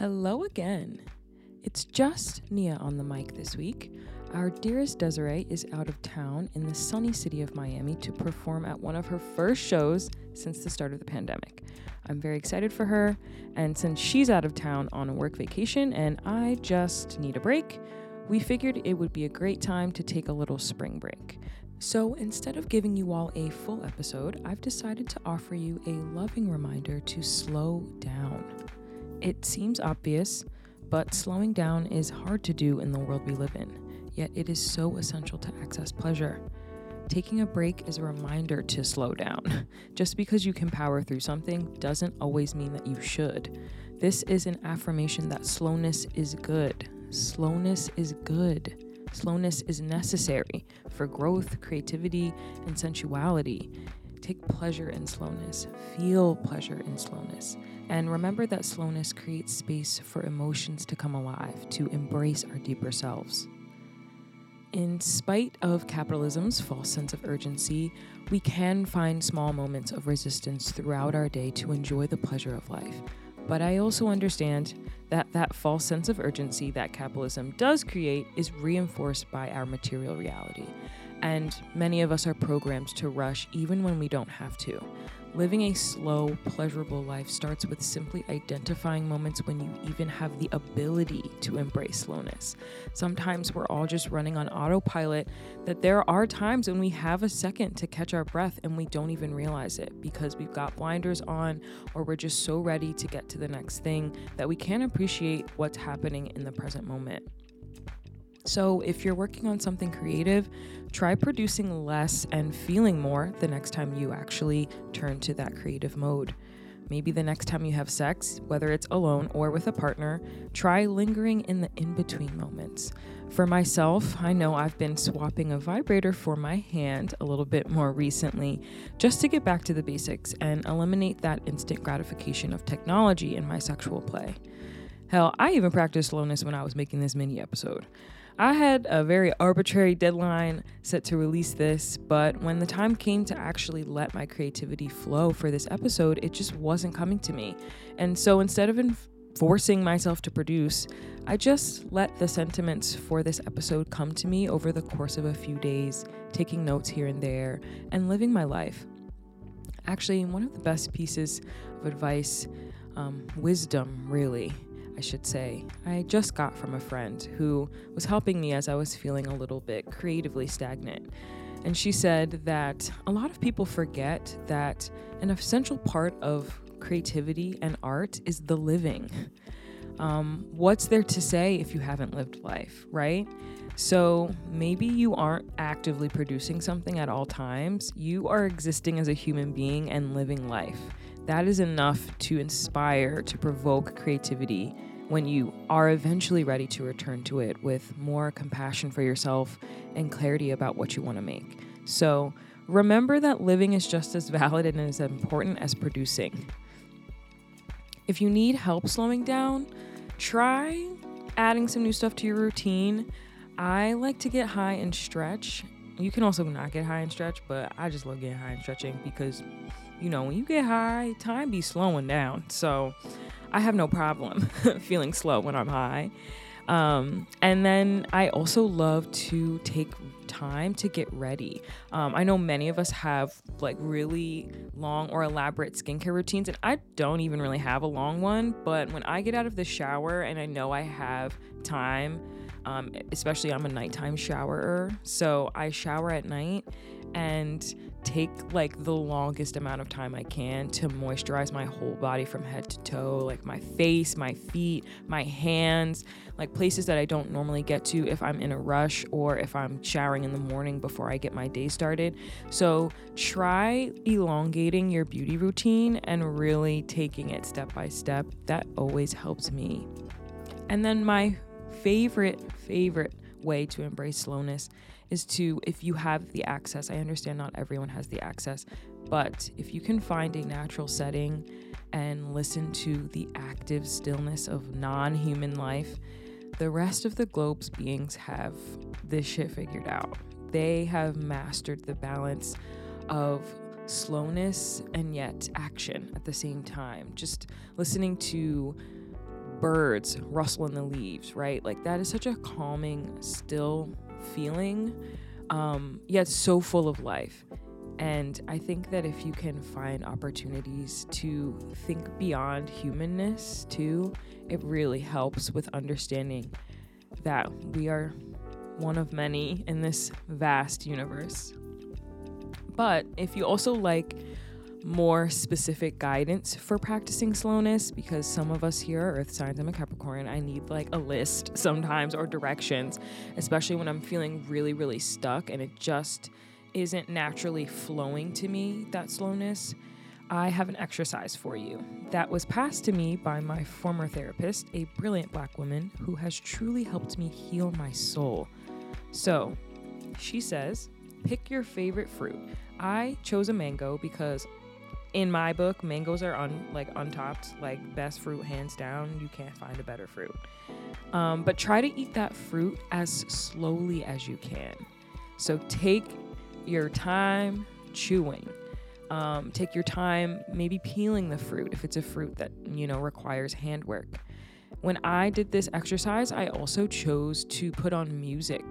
Hello again. It's just Nia on the mic this week. Our dearest Desiree is out of town in the sunny city of Miami to perform at one of her first shows since the start of the pandemic. I'm very excited for her, and since she's out of town on a work vacation and I just need a break, we figured it would be a great time to take a little spring break. So instead of giving you all a full episode, I've decided to offer you a loving reminder to slow down. It seems obvious, but slowing down is hard to do in the world we live in, yet it is so essential to access pleasure. Taking a break is a reminder to slow down. Just because you can power through something doesn't always mean that you should. This is an affirmation that slowness is good. Slowness is good. Slowness is necessary for growth, creativity, and sensuality. Take pleasure in slowness, feel pleasure in slowness. And remember that slowness creates space for emotions to come alive, to embrace our deeper selves. In spite of capitalism's false sense of urgency, we can find small moments of resistance throughout our day to enjoy the pleasure of life. But I also understand that that false sense of urgency that capitalism does create is reinforced by our material reality. And many of us are programmed to rush even when we don't have to. Living a slow, pleasurable life starts with simply identifying moments when you even have the ability to embrace slowness. Sometimes we're all just running on autopilot, that there are times when we have a second to catch our breath and we don't even realize it because we've got blinders on or we're just so ready to get to the next thing that we can't appreciate what's happening in the present moment. So, if you're working on something creative, try producing less and feeling more the next time you actually turn to that creative mode. Maybe the next time you have sex, whether it's alone or with a partner, try lingering in the in between moments. For myself, I know I've been swapping a vibrator for my hand a little bit more recently just to get back to the basics and eliminate that instant gratification of technology in my sexual play. Hell, I even practiced slowness when I was making this mini episode. I had a very arbitrary deadline set to release this, but when the time came to actually let my creativity flow for this episode, it just wasn't coming to me. And so instead of forcing myself to produce, I just let the sentiments for this episode come to me over the course of a few days, taking notes here and there, and living my life. Actually, one of the best pieces of advice, um, wisdom really, I should say, I just got from a friend who was helping me as I was feeling a little bit creatively stagnant. And she said that a lot of people forget that an essential part of creativity and art is the living. Um, what's there to say if you haven't lived life, right? So maybe you aren't actively producing something at all times. You are existing as a human being and living life. That is enough to inspire, to provoke creativity when you are eventually ready to return to it with more compassion for yourself and clarity about what you want to make. So remember that living is just as valid and as important as producing. If you need help slowing down, try adding some new stuff to your routine. I like to get high and stretch. You can also not get high and stretch, but I just love getting high and stretching because, you know, when you get high, time be slowing down. So I have no problem feeling slow when I'm high. Um, and then I also love to take time to get ready. Um, I know many of us have like really long or elaborate skincare routines, and I don't even really have a long one. But when I get out of the shower and I know I have time, um, especially I'm a nighttime showerer, so I shower at night and take like the longest amount of time I can to moisturize my whole body from head to toe, like my face, my feet, my hands, like places that I don't normally get to if I'm in a rush or if I'm showering in the morning before I get my day started. So try elongating your beauty routine and really taking it step by step. That always helps me. And then my favorite, favorite way to embrace slowness is to, if you have the access, I understand not everyone has the access, but if you can find a natural setting and listen to the active stillness of non human life, the rest of the globe's beings have this shit figured out. They have mastered the balance of slowness and yet action at the same time. Just listening to birds rustle in the leaves, right? Like that is such a calming, still feeling, um, yet so full of life. And I think that if you can find opportunities to think beyond humanness too, it really helps with understanding that we are one of many in this vast universe. But if you also like more specific guidance for practicing slowness, because some of us here are Earth signs, I'm a Capricorn, I need like a list sometimes or directions, especially when I'm feeling really, really stuck and it just isn't naturally flowing to me, that slowness. I have an exercise for you that was passed to me by my former therapist, a brilliant black woman who has truly helped me heal my soul. So, she says, pick your favorite fruit. I chose a mango because in my book, mangoes are un, like untopped, like best fruit hands down. You can't find a better fruit. Um, but try to eat that fruit as slowly as you can. So take your time chewing. Um, take your time maybe peeling the fruit if it's a fruit that you know requires handwork. When I did this exercise, I also chose to put on music.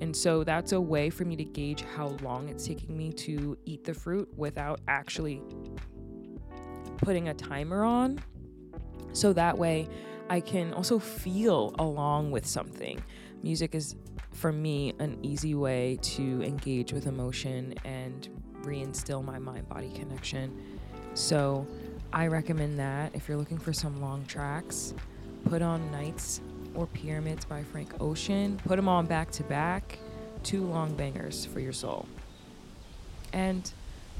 And so that's a way for me to gauge how long it's taking me to eat the fruit without actually putting a timer on. So that way I can also feel along with something. Music is, for me, an easy way to engage with emotion and reinstill my mind body connection. So I recommend that if you're looking for some long tracks put on Nights or Pyramids by Frank Ocean. Put them on back to back. Two long bangers for your soul. And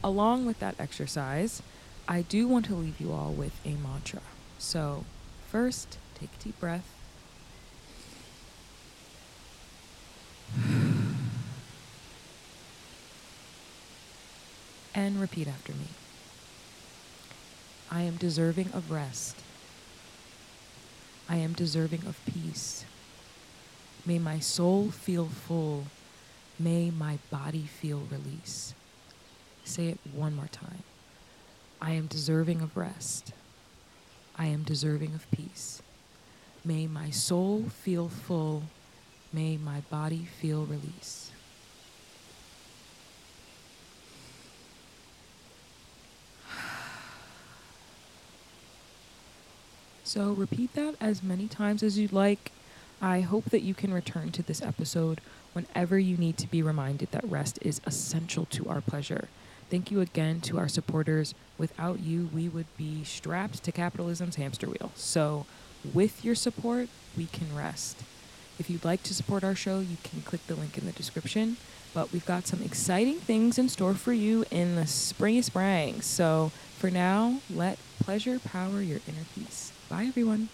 along with that exercise, I do want to leave you all with a mantra. So, first, take a deep breath. and repeat after me. I am deserving of rest. I am deserving of peace. May my soul feel full. May my body feel release. Say it one more time. I am deserving of rest. I am deserving of peace. May my soul feel full. May my body feel release. So repeat that as many times as you'd like. I hope that you can return to this episode whenever you need to be reminded that rest is essential to our pleasure. Thank you again to our supporters. Without you, we would be strapped to capitalism's hamster wheel. So, with your support, we can rest. If you'd like to support our show, you can click the link in the description. But we've got some exciting things in store for you in the springy spring. So, for now, let pleasure power your inner peace. Bye, everyone.